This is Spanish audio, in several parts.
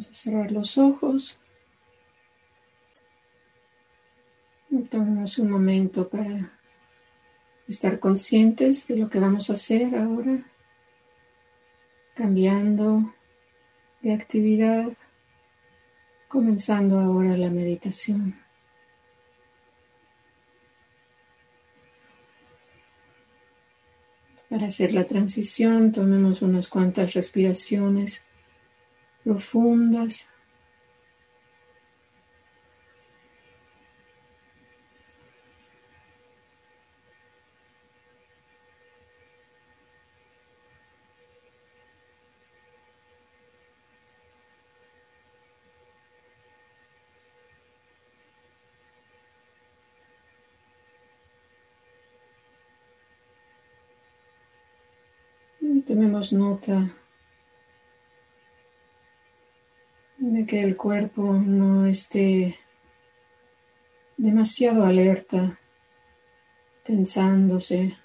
Vamos a cerrar los ojos. Tomemos un momento para estar conscientes de lo que vamos a hacer ahora, cambiando de actividad, comenzando ahora la meditación. Para hacer la transición, tomemos unas cuantas respiraciones profundas. Tomemos nota de que el cuerpo no esté demasiado alerta, tensándose.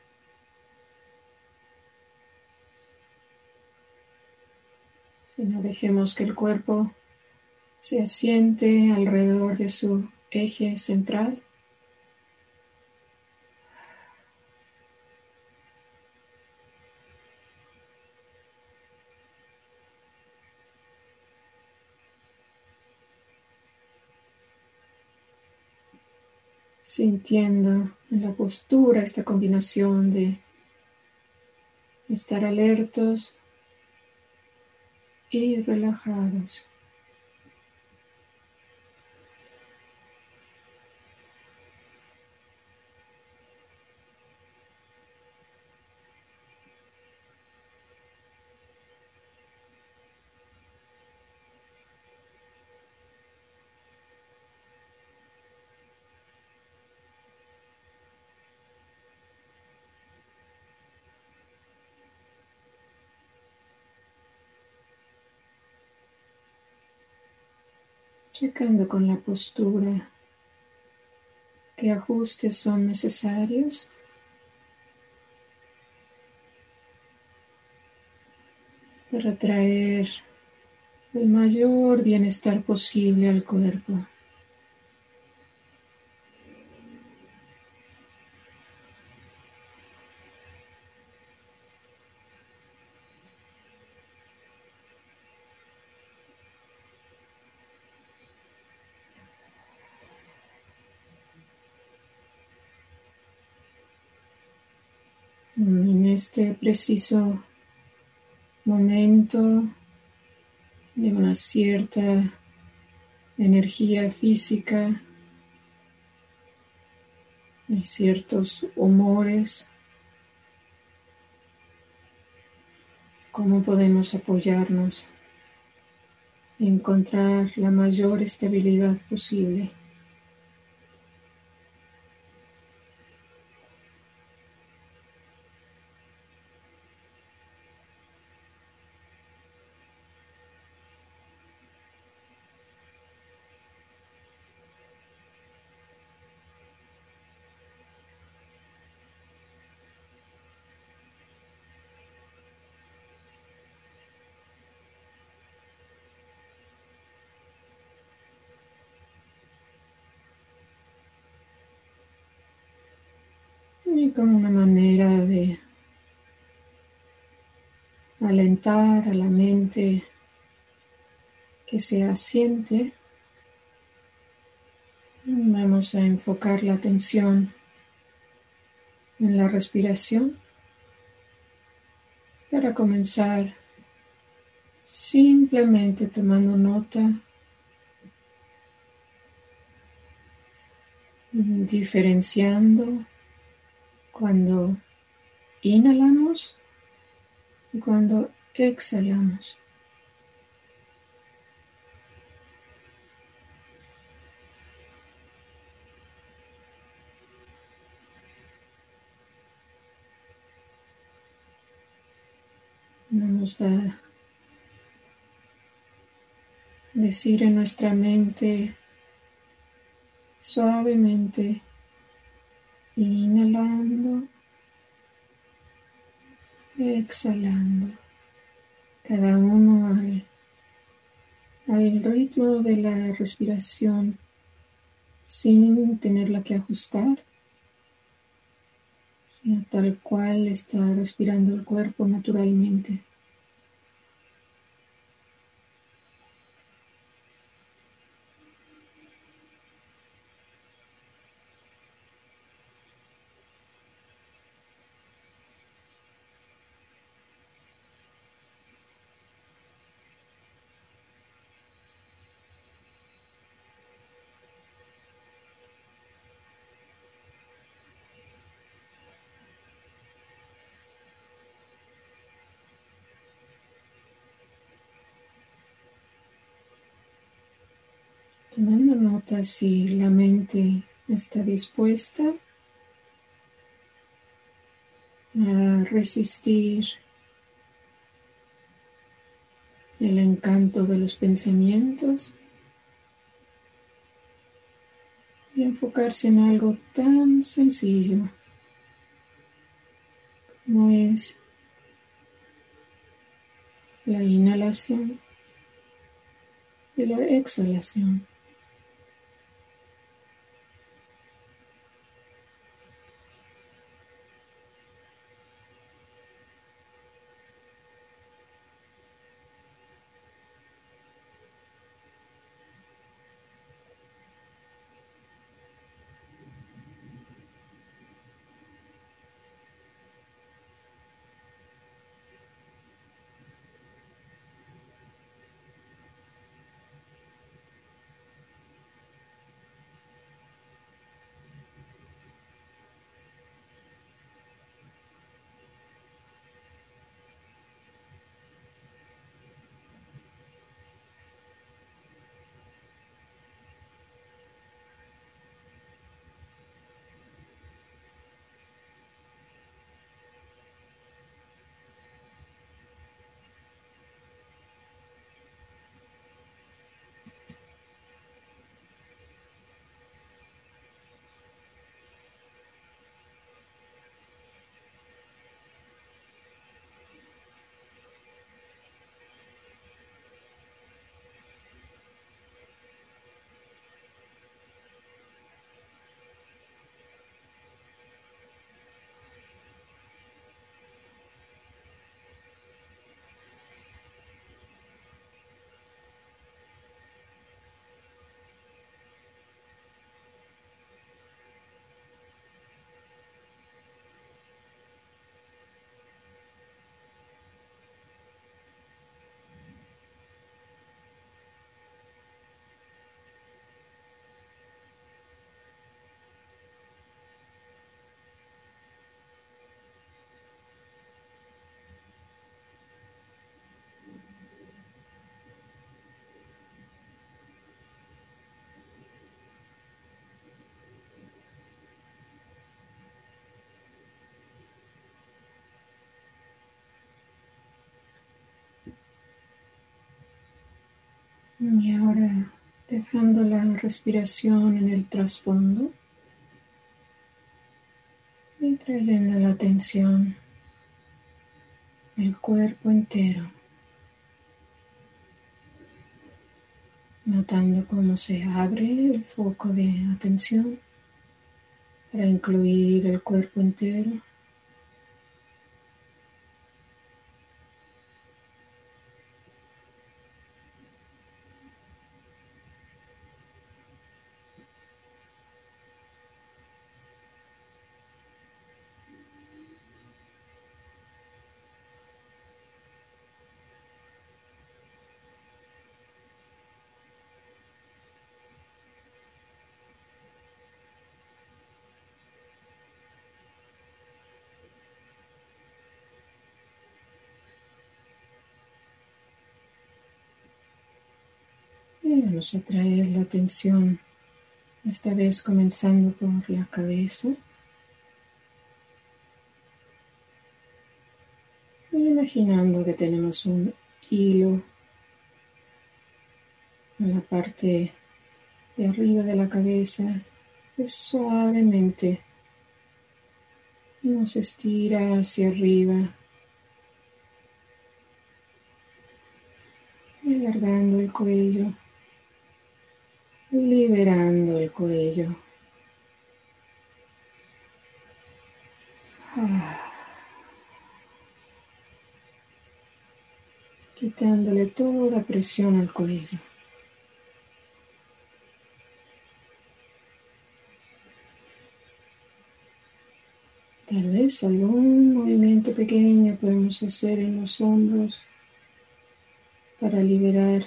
Sino dejemos que el cuerpo se asiente alrededor de su eje central. Sintiendo en la postura esta combinación de estar alertos y relajados. Checando con la postura qué ajustes son necesarios. para traer el mayor bienestar posible al cuerpo. En este preciso momento de una cierta energía física, de ciertos humores, cómo podemos apoyarnos y encontrar la mayor estabilidad posible. y como una manera de alentar a la mente que se asiente, vamos a enfocar la atención en la respiración para comenzar simplemente tomando nota diferenciando cuando inhalamos y cuando exhalamos. Vamos a decir en nuestra mente suavemente Inhalando, exhalando, cada uno al al ritmo de la respiración sin tenerla que ajustar, sino tal cual está respirando el cuerpo naturalmente. Tomando nota si la mente está dispuesta a resistir el encanto de los pensamientos y enfocarse en algo tan sencillo como es la inhalación y la exhalación. Y ahora dejando la respiración en el trasfondo y trayendo la atención al cuerpo entero, notando cómo se abre el foco de atención para incluir el cuerpo entero. Y vamos a traer la atención, esta vez comenzando por la cabeza. Imaginando que tenemos un hilo en la parte de arriba de la cabeza suavemente nos estira hacia arriba alargando el cuello, liberando el cuello. Ah. Quitándole toda presión al cuello. Tal vez algún movimiento pequeño podemos hacer en los hombros para liberar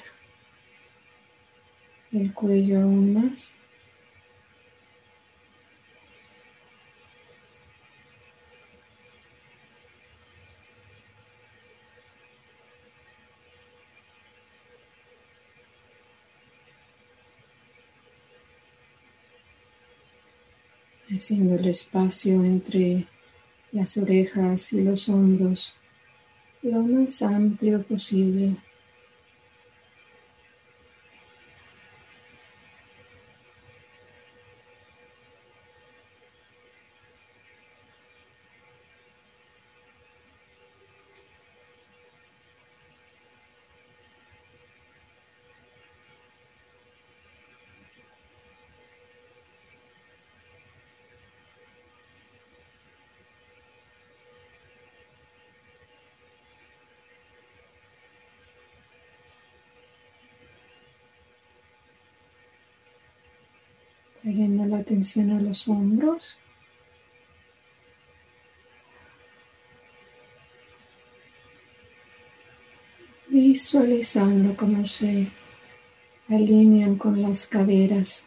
el cuello aún más. haciendo el espacio entre las orejas y los hombros lo más amplio posible. Trayendo la atención a los hombros. Visualizando cómo se alinean con las caderas,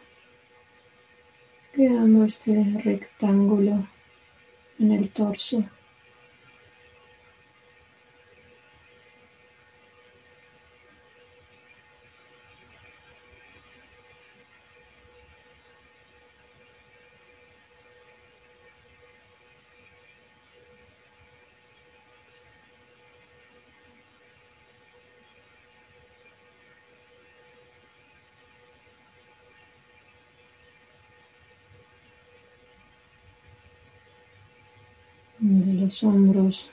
creando este rectángulo en el torso. De los hombros.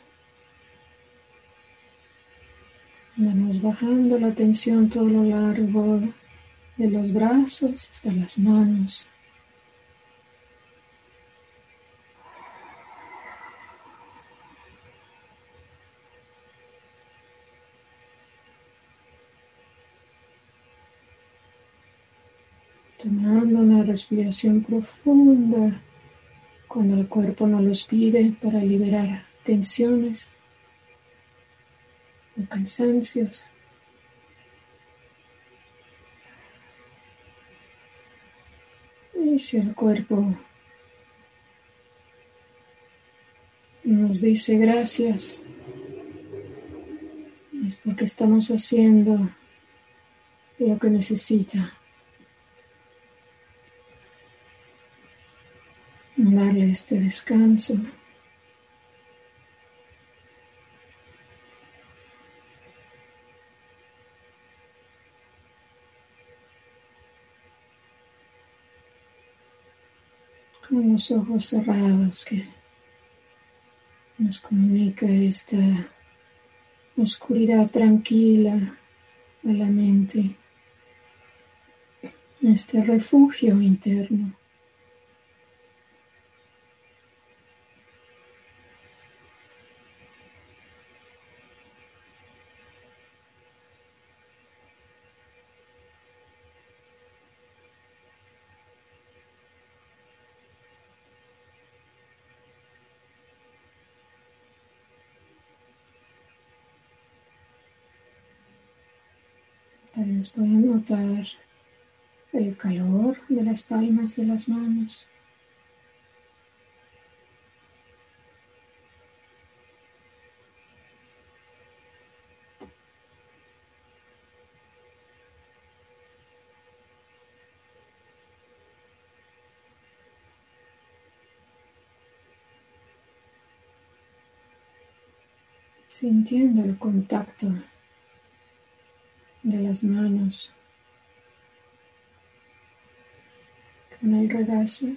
Vamos bajando la tensión todo lo largo de los brazos hasta las manos. Tomando una respiración profunda cuando el cuerpo nos los pide para liberar tensiones o cansancios. Y si el cuerpo nos dice gracias, es porque estamos haciendo lo que necesita. Darle este descanso. Con los ojos cerrados que nos comunica esta oscuridad tranquila a la mente, este refugio interno. Vez pueden notar el calor de las palmas de las manos. sintiendo el contacto de las manos con el regazo.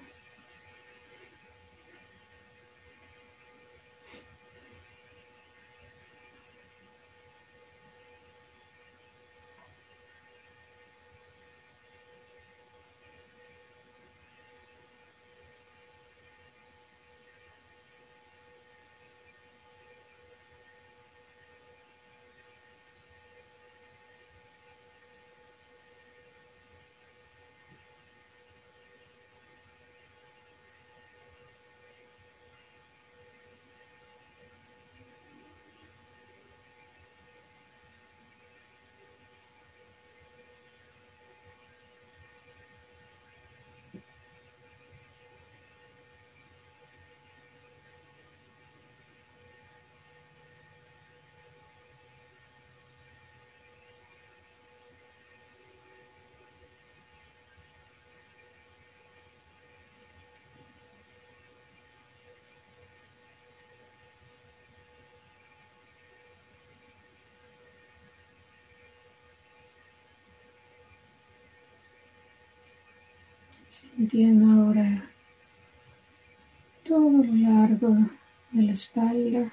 Sintiendo ahora todo lo largo de la espalda.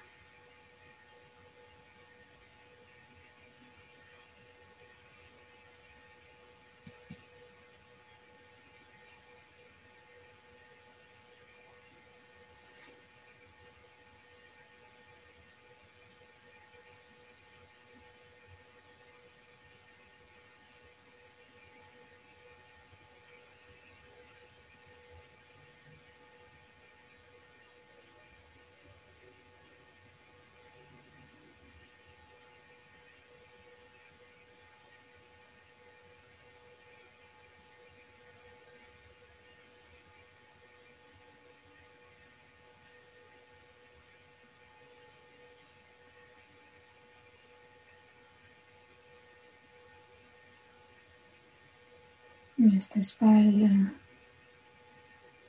Esta espalda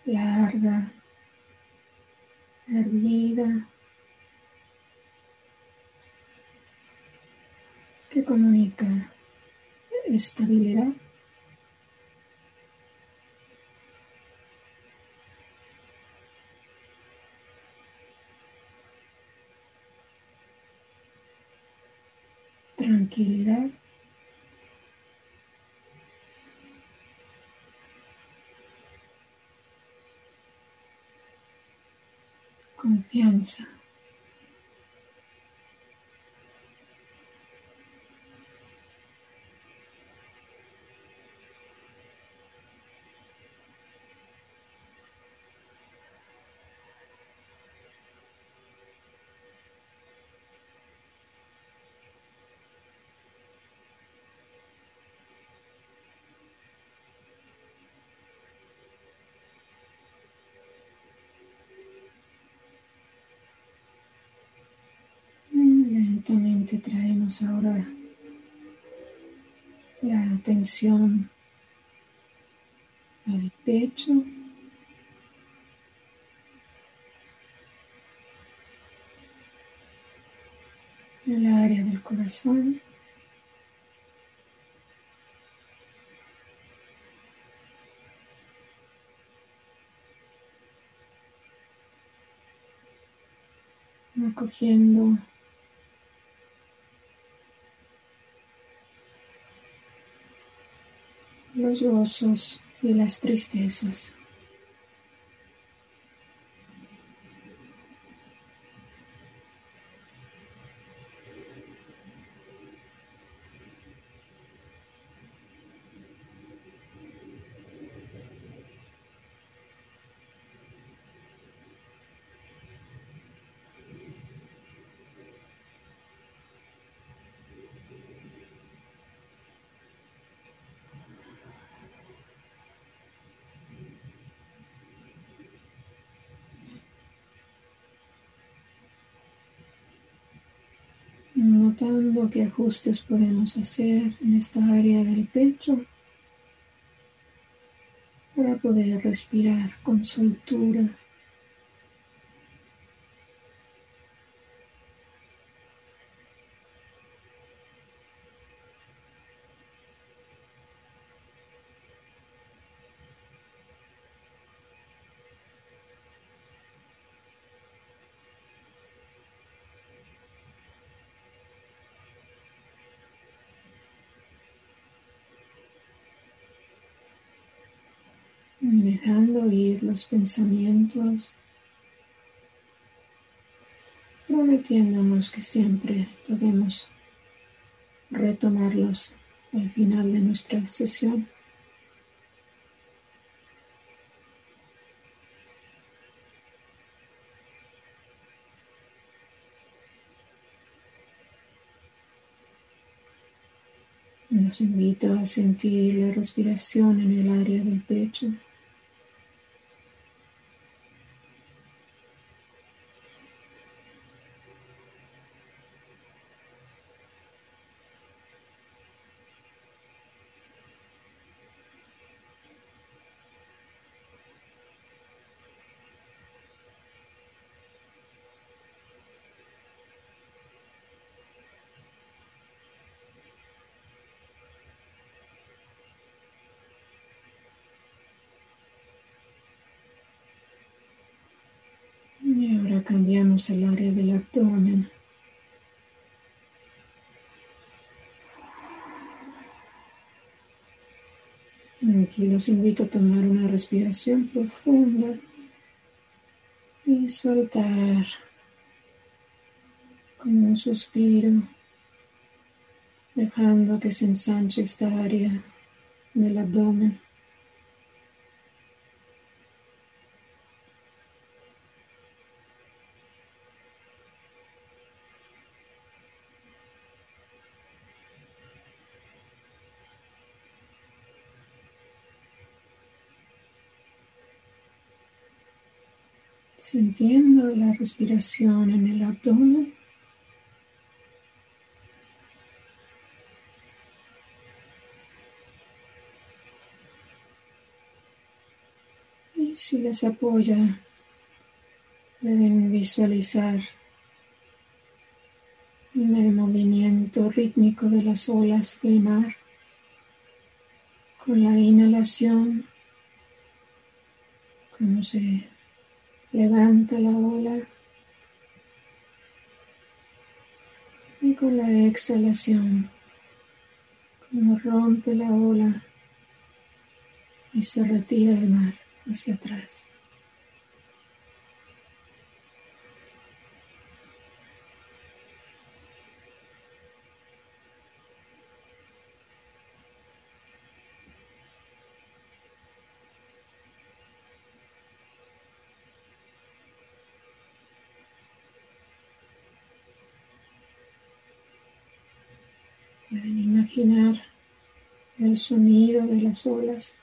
larga, erguida, que comunica estabilidad. Tranquilidad. Confianza. Traemos ahora la atención al pecho. el área del corazón. Acogiendo los gozos y las tristezas. Notando qué ajustes podemos hacer en esta área del pecho para poder respirar con soltura. Dejando ir los pensamientos, prometiéndonos que siempre podemos retomarlos al final de nuestra sesión. Nos invito a sentir la respiración en el área del pecho. Cambiamos el área del abdomen. Aquí los invito a tomar una respiración profunda y soltar como un suspiro, dejando que se ensanche esta área del abdomen. Sintiendo la respiración en el abdomen. Y si les apoya, pueden visualizar el movimiento rítmico de las olas del mar con la inhalación, como se Levanta la ola y con la exhalación, como rompe la ola y se retira el mar hacia atrás. Pueden imaginar el sonido de las olas.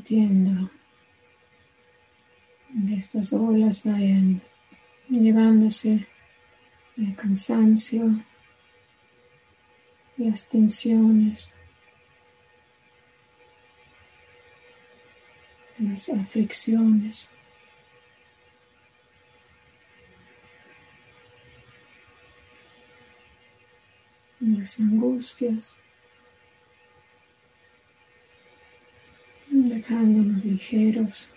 Permitiendo que estas olas vayan llevándose el cansancio, las tensiones, las aflicciones. las angustias. Dejándonos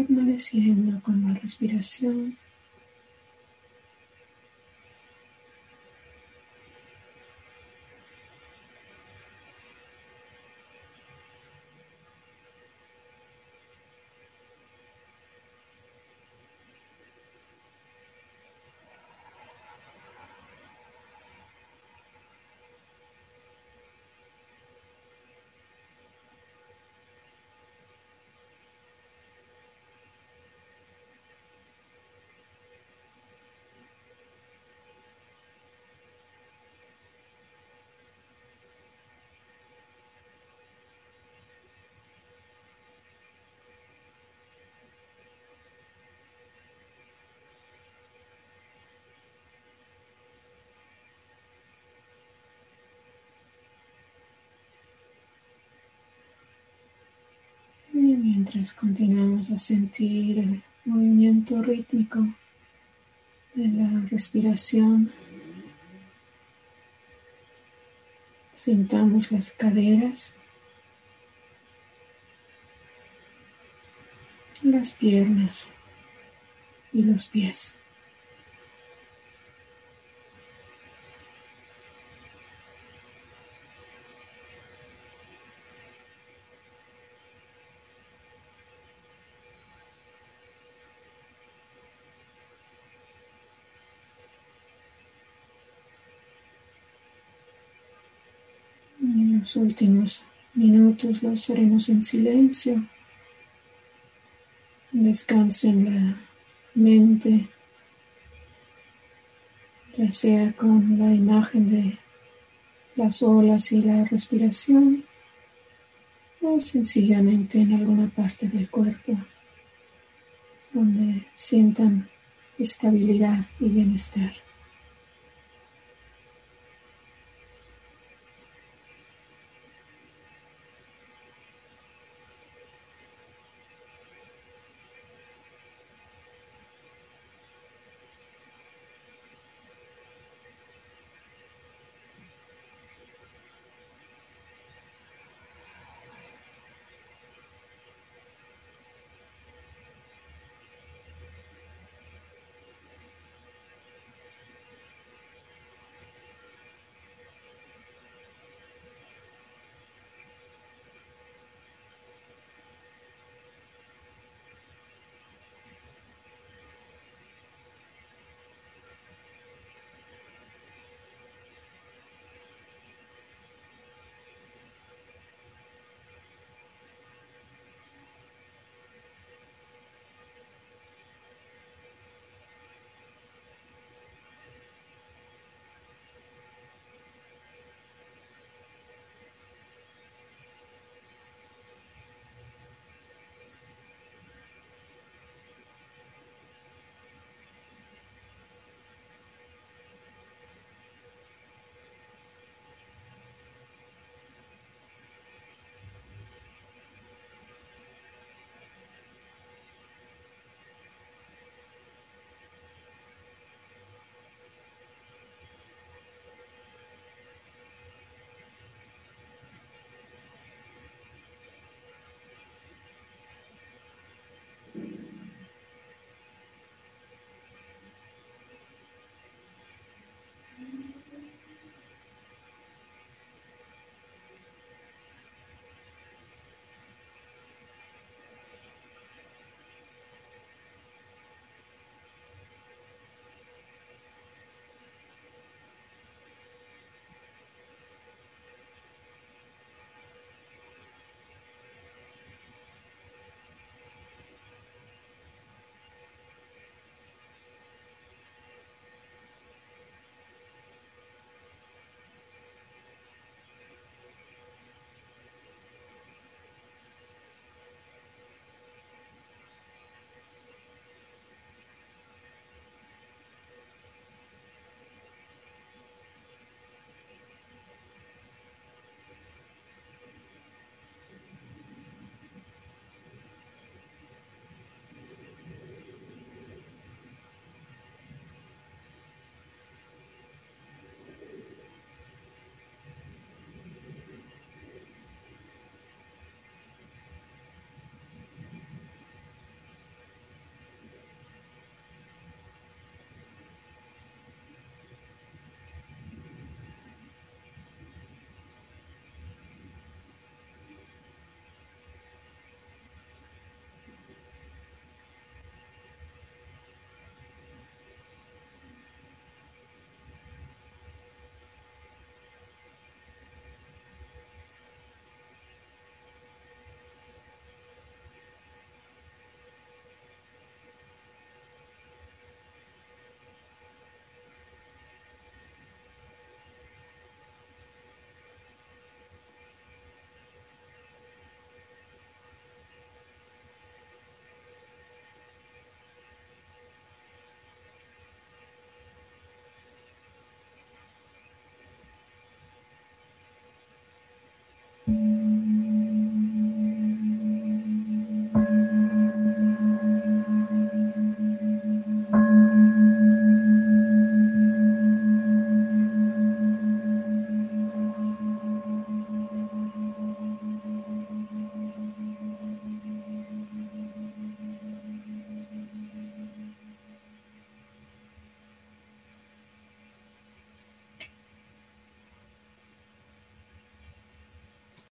permaneciendo con la respiración. Mientras continuamos a sentir el movimiento rítmico de la respiración. Sentamos las caderas, las piernas y los pies. Los últimos minutos los haremos en silencio. Descansen la mente, ya sea con la imagen de las olas y la respiración o sencillamente en alguna parte del cuerpo donde sientan estabilidad y bienestar.